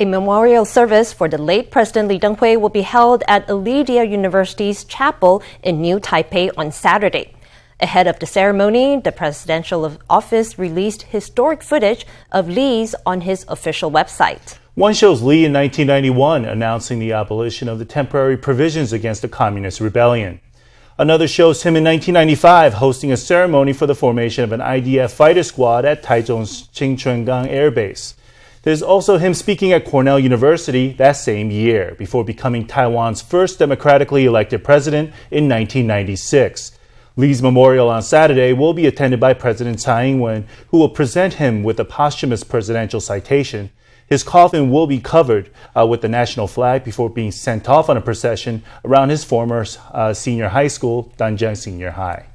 A memorial service for the late President Lee Teng-hui will be held at Aletheia University's chapel in New Taipei on Saturday. Ahead of the ceremony, the presidential office released historic footage of Lee's on his official website. One shows Lee in 1991 announcing the abolition of the temporary provisions against the communist rebellion. Another shows him in 1995 hosting a ceremony for the formation of an IDF fighter squad at Taichung's Qingchungang Air Base. There's also him speaking at Cornell University that same year before becoming Taiwan's first democratically elected president in 1996. Lee's memorial on Saturday will be attended by President Tsai Ing-wen, who will present him with a posthumous presidential citation. His coffin will be covered uh, with the national flag before being sent off on a procession around his former uh, senior high school, Danjiang Senior High.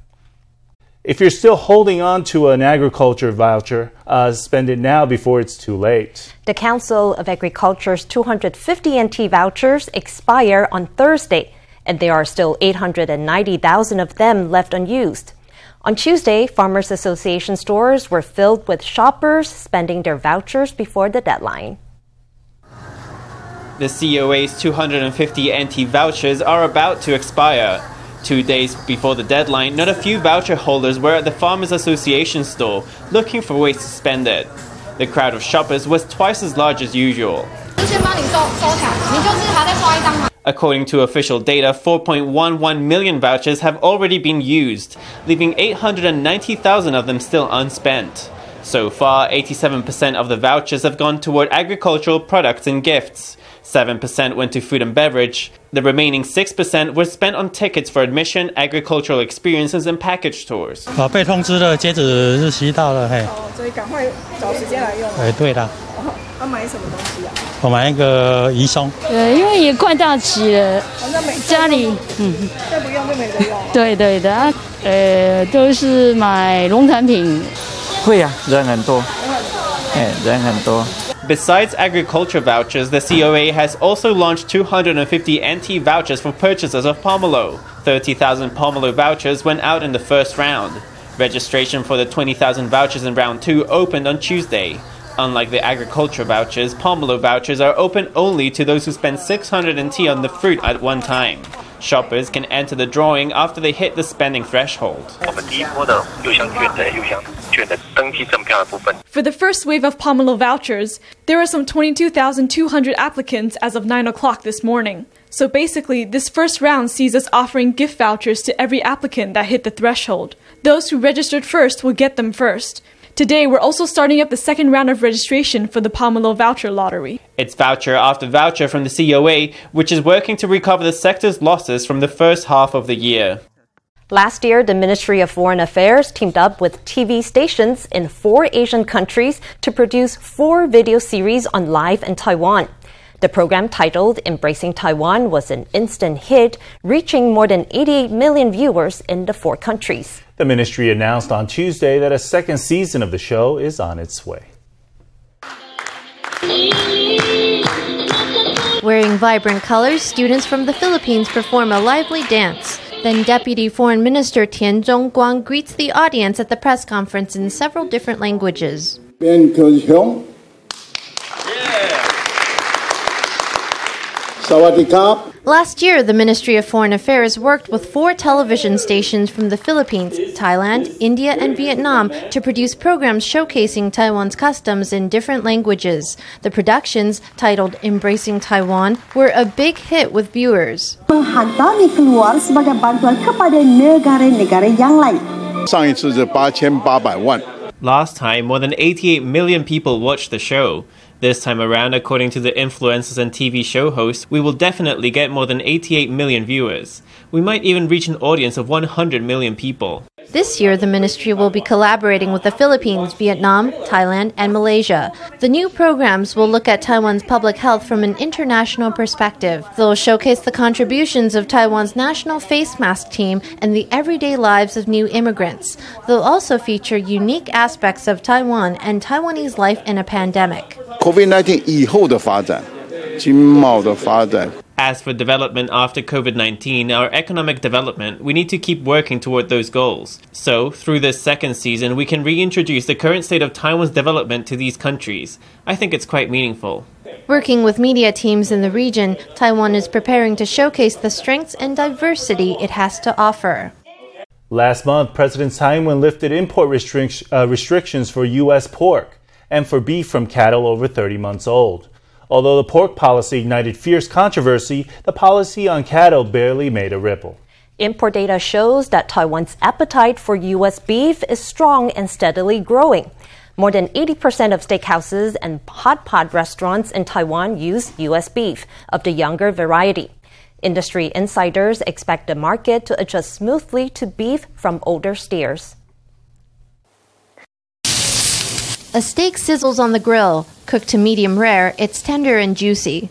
If you're still holding on to an agriculture voucher, uh, spend it now before it's too late. The Council of Agriculture's 250 NT vouchers expire on Thursday, and there are still 890,000 of them left unused. On Tuesday, Farmers Association stores were filled with shoppers spending their vouchers before the deadline. The COA's 250 NT vouchers are about to expire. Two days before the deadline, not a few voucher holders were at the Farmers Association store looking for ways to spend it. The crowd of shoppers was twice as large as usual. According to official data, 4.11 million vouchers have already been used, leaving 890,000 of them still unspent. So far, 87% of the vouchers have gone toward agricultural products and gifts. 7% went to food and beverage. The remaining 6% were spent on tickets for admission, agricultural experiences, and package tours. 啊，被通知的，截止日期到了，嘿。哦，所以赶快找时间来用。哎，对的。哦，要买什么东西啊？我买一个鱼松。呃，因为也快到期了，家里嗯，再不用就没得用。对对的，呃，都是买农产品。会呀、啊，人很多，哎，人很多。Besides agriculture vouchers, the COA has also launched 250 NT vouchers for purchases of pomelo. 30,000 pomelo vouchers went out in the first round. Registration for the 20,000 vouchers in round 2 opened on Tuesday. Unlike the agriculture vouchers, pomelo vouchers are open only to those who spend 600 NT on the fruit at one time. Shoppers can enter the drawing after they hit the spending threshold. For the first wave of Pomelo vouchers, there are some 22,200 applicants as of 9 o'clock this morning. So basically, this first round sees us offering gift vouchers to every applicant that hit the threshold. Those who registered first will get them first. Today, we're also starting up the second round of registration for the Pomelo Voucher Lottery. It's voucher after voucher from the COA, which is working to recover the sector's losses from the first half of the year. Last year, the Ministry of Foreign Affairs teamed up with TV stations in four Asian countries to produce four video series on life in Taiwan. The program titled Embracing Taiwan was an instant hit, reaching more than 88 million viewers in the four countries. The ministry announced on Tuesday that a second season of the show is on its way. Wearing vibrant colors, students from the Philippines perform a lively dance. Then Deputy Foreign Minister Tian Zhongguang greets the audience at the press conference in several different languages. Last year, the Ministry of Foreign Affairs worked with four television stations from the Philippines, Thailand, India, and Vietnam to produce programs showcasing Taiwan's customs in different languages. The productions, titled Embracing Taiwan, were a big hit with viewers. menghantarnya keluar sebagai bantuan kepada negara-negara yang lain. 上一次是八千八百万。 Last time, more than 88 million people watched the show. This time around, according to the influencers and TV show hosts, we will definitely get more than 88 million viewers. We might even reach an audience of 100 million people. This year, the ministry will be collaborating with the Philippines, Vietnam, Thailand, and Malaysia. The new programs will look at Taiwan's public health from an international perspective. They'll showcase the contributions of Taiwan's national face mask team and the everyday lives of new immigrants. They'll also feature unique aspects of Taiwan and Taiwanese life in a pandemic. COVID-19 以后的发展，经贸的发展。 As for development after COVID 19, our economic development, we need to keep working toward those goals. So, through this second season, we can reintroduce the current state of Taiwan's development to these countries. I think it's quite meaningful. Working with media teams in the region, Taiwan is preparing to showcase the strengths and diversity it has to offer. Last month, President Tsai Ing-wen lifted import restric- uh, restrictions for U.S. pork and for beef from cattle over 30 months old. Although the pork policy ignited fierce controversy, the policy on cattle barely made a ripple. Import data shows that Taiwan's appetite for U.S. beef is strong and steadily growing. More than 80% of steakhouses and hot pot restaurants in Taiwan use U.S. beef of the younger variety. Industry insiders expect the market to adjust smoothly to beef from older steers. A steak sizzles on the grill. Cooked to medium rare, it's tender and juicy.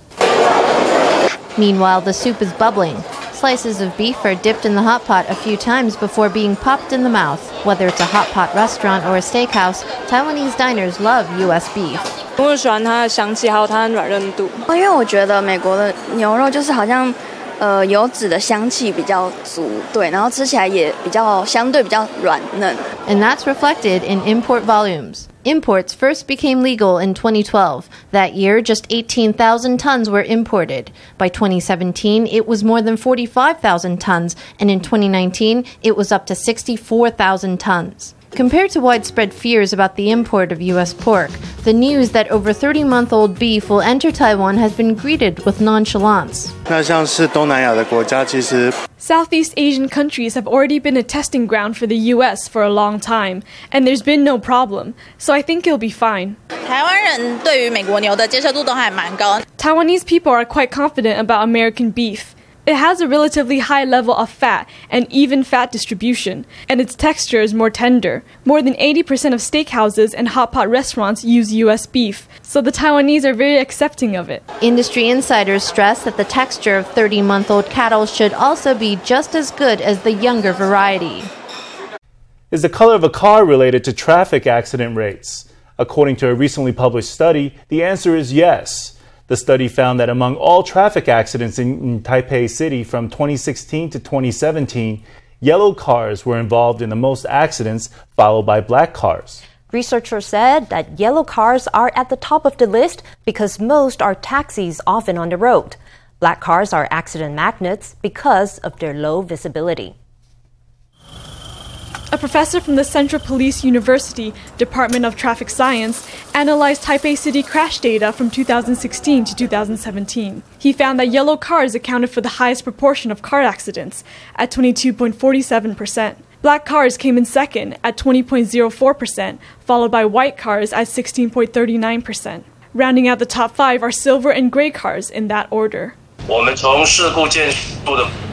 Meanwhile, the soup is bubbling. Slices of beef are dipped in the hot pot a few times before being popped in the mouth. Whether it's a hot pot restaurant or a steakhouse, Taiwanese diners love U.S. beef. 我喜欢它的香气，还有它的软韧度。因为我觉得美国的牛肉就是好像，呃，油脂的香气比较足，对，然后吃起来也比较相对比较软嫩。 And that's reflected in import volumes. Imports first became legal in 2012. That year, just 18,000 tons were imported. By 2017, it was more than 45,000 tons, and in 2019, it was up to 64,000 tons. Compared to widespread fears about the import of U.S. pork, the news that over 30 month old beef will enter Taiwan has been greeted with nonchalance. 那像是东南亚的国家，其实 Southeast Asian countries have already been a testing ground for the US for a long time, and there's been no problem, so I think it'll be fine. Taiwanese people are quite confident about American beef. It has a relatively high level of fat and even fat distribution, and its texture is more tender. More than 80% of steakhouses and hot pot restaurants use US beef, so the Taiwanese are very accepting of it. Industry insiders stress that the texture of 30 month old cattle should also be just as good as the younger variety. Is the color of a car related to traffic accident rates? According to a recently published study, the answer is yes. The study found that among all traffic accidents in, in, Taipei City from 2016 to 2017, yellow cars were involved in the most accidents, followed by black cars. Researchers said that yellow cars are at the top of the list because most are taxis often on the road. Black cars are accident magnets because of their low visibility. A professor from the Central Police University Department of Traffic Science analyzed Taipei City crash data from 2016 to 2017. He found that yellow cars accounted for the highest proportion of car accidents at 22.47%. Black cars came in second at 20.04%, followed by white cars at 16.39%. Rounding out the top five are silver and gray cars in that order.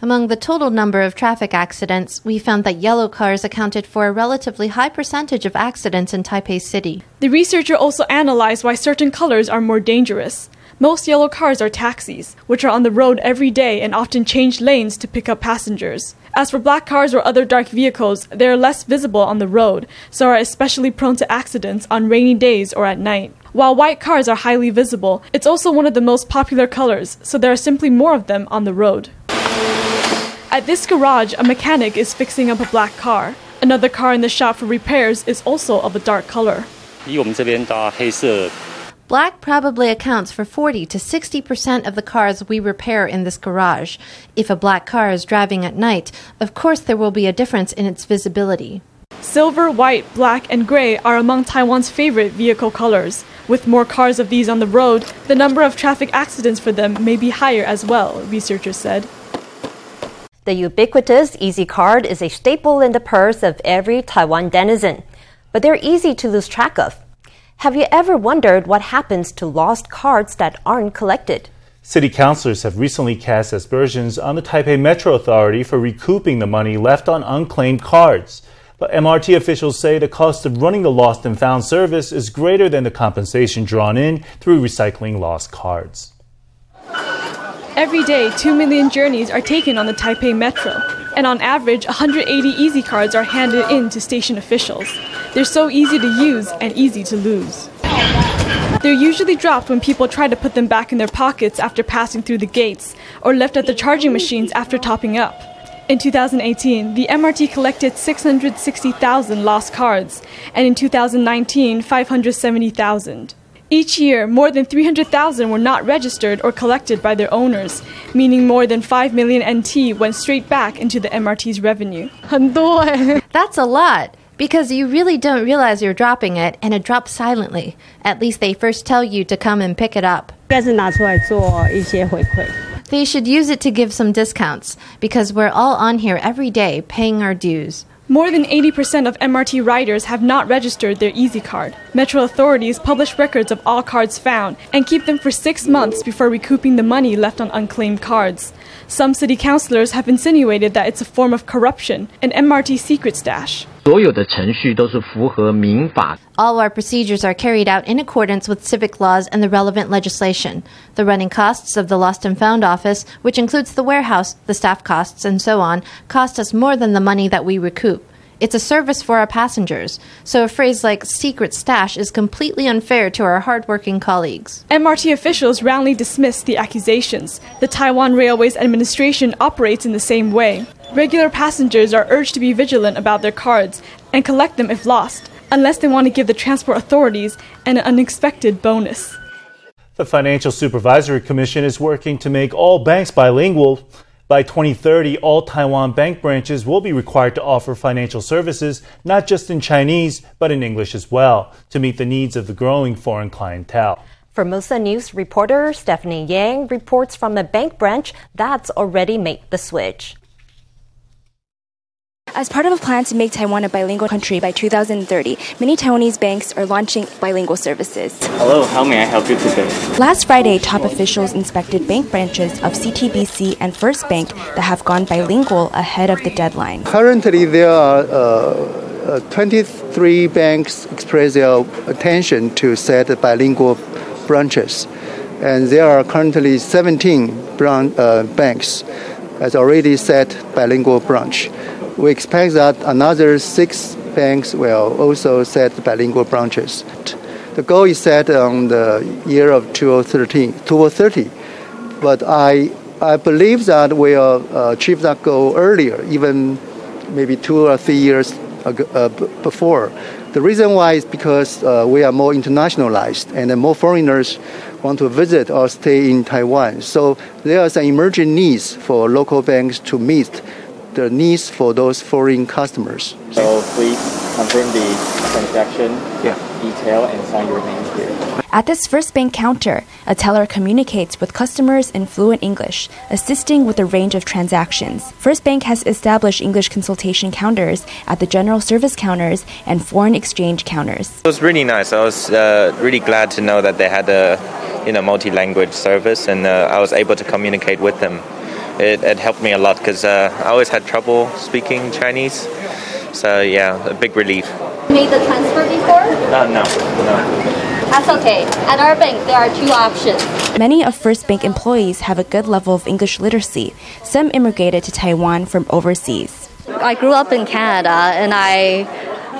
Among the total number of traffic accidents, we found that yellow cars accounted for a relatively high percentage of accidents in Taipei City. The researcher also analyzed why certain colors are more dangerous. Most yellow cars are taxis, which are on the road every day and often change lanes to pick up passengers. As for black cars or other dark vehicles, they are less visible on the road, so are especially prone to accidents on rainy days or at night. While white cars are highly visible, it's also one of the most popular colors, so there are simply more of them on the road. At this garage, a mechanic is fixing up a black car. Another car in the shop for repairs is also of a dark color. Black probably accounts for 40 to 60 percent of the cars we repair in this garage. If a black car is driving at night, of course there will be a difference in its visibility. Silver, white, black, and gray are among Taiwan's favorite vehicle colors. With more cars of these on the road, the number of traffic accidents for them may be higher as well, researchers said. The ubiquitous Easy Card is a staple in the purse of every Taiwan denizen, but they're easy to lose track of. Have you ever wondered what happens to lost cards that aren't collected? City councilors have recently cast aspersions on the Taipei Metro Authority for recouping the money left on unclaimed cards. But MRT officials say the cost of running the lost and found service is greater than the compensation drawn in through recycling lost cards. Every day, 2 million journeys are taken on the Taipei Metro, and on average, 180 Easy Cards are handed in to station officials. They're so easy to use and easy to lose. They're usually dropped when people try to put them back in their pockets after passing through the gates, or left at the charging machines after topping up. In 2018, the MRT collected 660,000 lost cards, and in 2019, 570,000. Each year, more than 300,000 were not registered or collected by their owners, meaning more than 5 million NT went straight back into the MRT's revenue. 很多哎 That's a lot. Because you really don't realize you're dropping it, and it drops silently. At least they first tell you to come and pick it up. 但是拿出来做一些回馈。 They should use it to give some discounts, because we're all on here every day paying our dues. More than 80% of MRT riders have not registered their Easy Card. Metro authorities publish records of all cards found and keep them for six months before recouping the money left on unclaimed cards. Some city councillors have insinuated that it's a form of corruption, an MRT secret stash. All our procedures are carried out in accordance with civic laws and the relevant legislation. The running costs of the Lost and Found office, which includes the warehouse, the staff costs, and so on, cost us more than the money that we recoup. It's a service for our passengers, so a phrase like secret stash is completely unfair to our hardworking colleagues. MRT officials roundly dismiss the accusations. The Taiwan Railways Administration operates in the same way. Regular passengers are urged to be vigilant about their cards and collect them if lost, unless they want to give the transport authorities an unexpected bonus. The Financial Supervisory Commission is working to make all banks bilingual. By 2030, all Taiwan bank branches will be required to offer financial services not just in Chinese, but in English as well, to meet the needs of the growing foreign clientele. Formosa News reporter Stephanie Yang reports from a bank branch that's already made the switch. As part of a plan to make Taiwan a bilingual country by 2030, many Taiwanese banks are launching bilingual services. Hello, how may I help you today? Last Friday, top officials inspected bank branches of CTBC and First Bank that have gone bilingual ahead of the deadline. Currently, there are uh, uh, 23 banks express their attention to set bilingual branches, and there are currently 17 bran- uh, banks has already set bilingual branch. We expect that another six banks will also set bilingual branches. The goal is set on the year of 2013, 2030, but I I believe that we'll uh, achieve that goal earlier, even maybe two or three years ago, uh, before. The reason why is because uh, we are more internationalized and more foreigners want to visit or stay in Taiwan. So there are some emerging needs for local banks to meet the needs for those foreign customers. So please confirm the transaction detail and sign your name here. At this First Bank counter, a teller communicates with customers in fluent English, assisting with a range of transactions. First Bank has established English consultation counters at the general service counters and foreign exchange counters. It was really nice. I was uh, really glad to know that they had a you know multi-language service, and uh, I was able to communicate with them. It, it helped me a lot because uh, I always had trouble speaking Chinese. So yeah, a big relief. Made the transfer before? Uh, no, no. That's okay. At our bank, there are two options. Many of First Bank employees have a good level of English literacy. Some immigrated to Taiwan from overseas. I grew up in Canada and I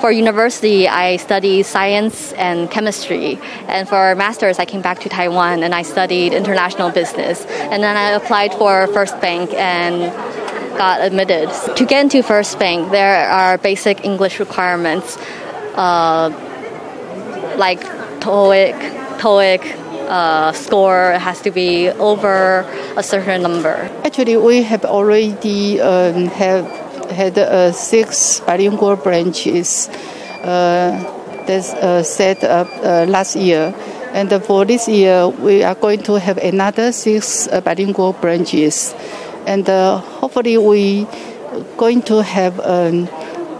for university I studied science and chemistry and for masters I came back to Taiwan and I studied international business and then I applied for First Bank and got admitted. To get into First Bank there are basic English requirements uh, like TOEIC, TOEIC uh, score has to be over a certain number. Actually, we have already um, have had uh, six bilingual branches uh, that's uh, set up uh, last year. And for this year, we are going to have another six uh, bilingual branches. And uh, hopefully, we going to have um,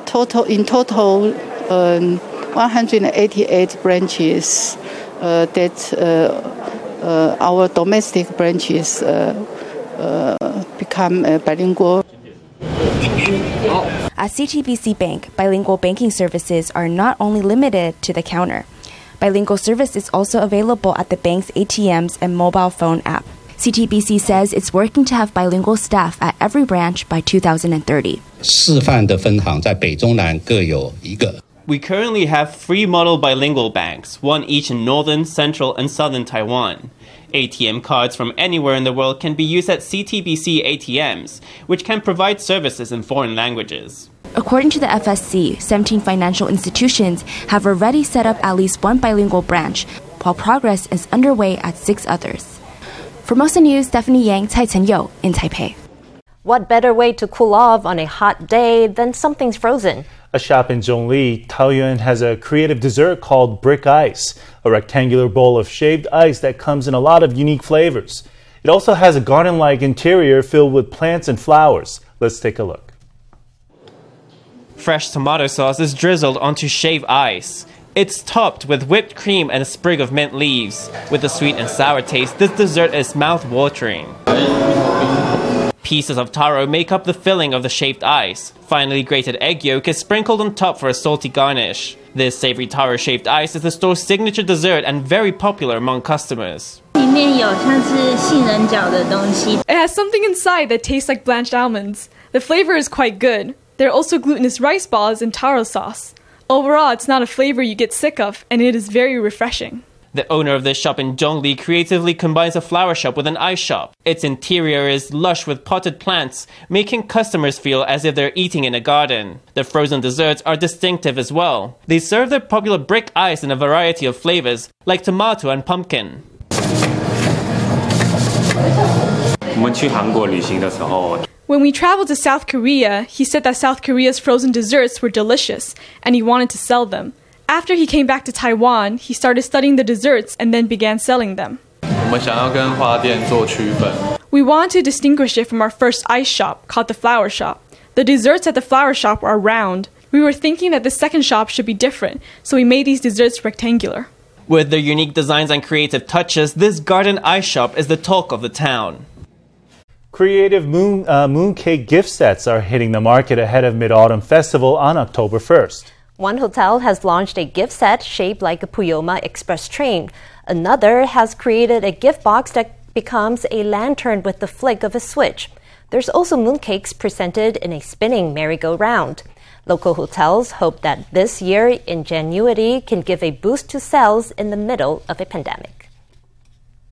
total in total um, 188 branches uh, that uh, uh, our domestic branches uh, uh, become uh, Oh. At CTBC Bank, bilingual banking services are not only limited to the counter. Bilingual service is also available at the bank's ATMs and mobile phone app. CTBC says it's working to have bilingual staff at every branch by 2030. We currently have three model bilingual banks, one each in northern, central, and southern Taiwan. ATM cards from anywhere in the world can be used at CTBC ATMs, which can provide services in foreign languages. According to the FSC, 17 financial institutions have already set up at least one bilingual branch. while progress is underway at six others. For Formosa News, Stephanie Yang, Cai Chen in Taipei. What better way to cool off on a hot day than something's frozen? A shop in Zhongli, Taoyuan has a creative dessert called brick ice, a rectangular bowl of shaved ice that comes in a lot of unique flavors. It also has a garden like interior filled with plants and flowers. Let's take a look. Fresh tomato sauce is drizzled onto shaved ice. It's topped with whipped cream and a sprig of mint leaves. With a sweet and sour taste, this dessert is mouth-watering. Pieces of taro make up the filling of the shaped ice. Finely grated egg yolk is sprinkled on top for a salty garnish. This savory taro shaped ice is the store's signature dessert and very popular among customers. It has something inside that tastes like blanched almonds. The flavor is quite good. There are also glutinous rice balls and taro sauce. Overall, it's not a flavor you get sick of, and it is very refreshing. The owner of this shop in Zhongli creatively combines a flower shop with an ice shop. Its interior is lush with potted plants, making customers feel as if they're eating in a garden. The frozen desserts are distinctive as well. They serve their popular brick ice in a variety of flavors, like tomato and pumpkin. When we traveled to South Korea, he said that South Korea's frozen desserts were delicious and he wanted to sell them. After he came back to Taiwan, he started studying the desserts and then began selling them. We want to distinguish it from our first ice shop called the Flower Shop. The desserts at the Flower Shop are round. We were thinking that the second shop should be different, so we made these desserts rectangular. With their unique designs and creative touches, this garden ice shop is the talk of the town. Creative moon, uh, mooncake gift sets are hitting the market ahead of Mid Autumn Festival on October 1st. One hotel has launched a gift set shaped like a Puyuma Express train. Another has created a gift box that becomes a lantern with the flick of a switch. There's also mooncakes presented in a spinning merry-go-round. Local hotels hope that this year ingenuity can give a boost to sales in the middle of a pandemic.